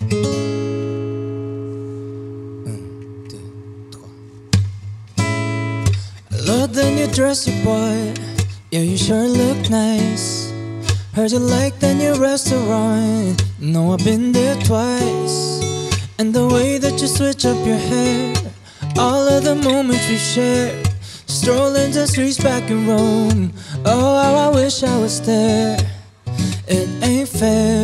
Mm, I love the new dress you bought. Yeah, you sure look nice. Heard you like the new restaurant. No, I've been there twice. And the way that you switch up your hair. All of the moments we shared. Strolling the streets back in Rome. Oh, how I wish I was there. It ain't fair.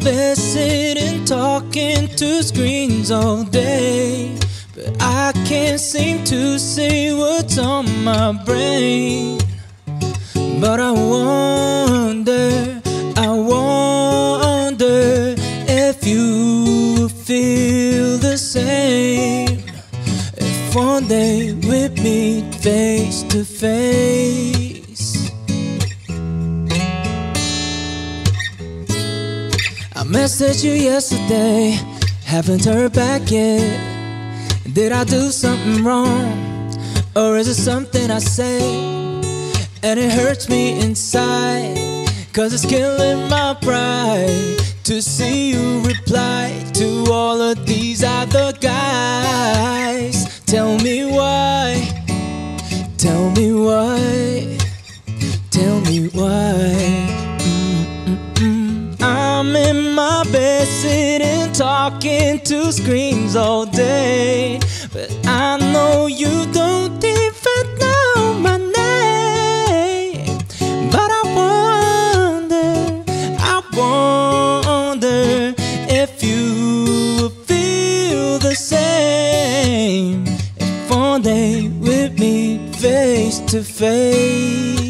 My bed sitting talking to screens all day. But I can't seem to say what's on my brain. But I wonder, I wonder if you feel the same. If one day we meet face to face. Messaged you yesterday, haven't heard back yet. Did I do something wrong? Or is it something I say? And it hurts me inside, cause it's killing my pride to see you reply to all of these other guys. My bed sitting talking to screens all day, but I know you don't even know my name. But I wonder, I wonder if you feel the same. If one day we meet face to face.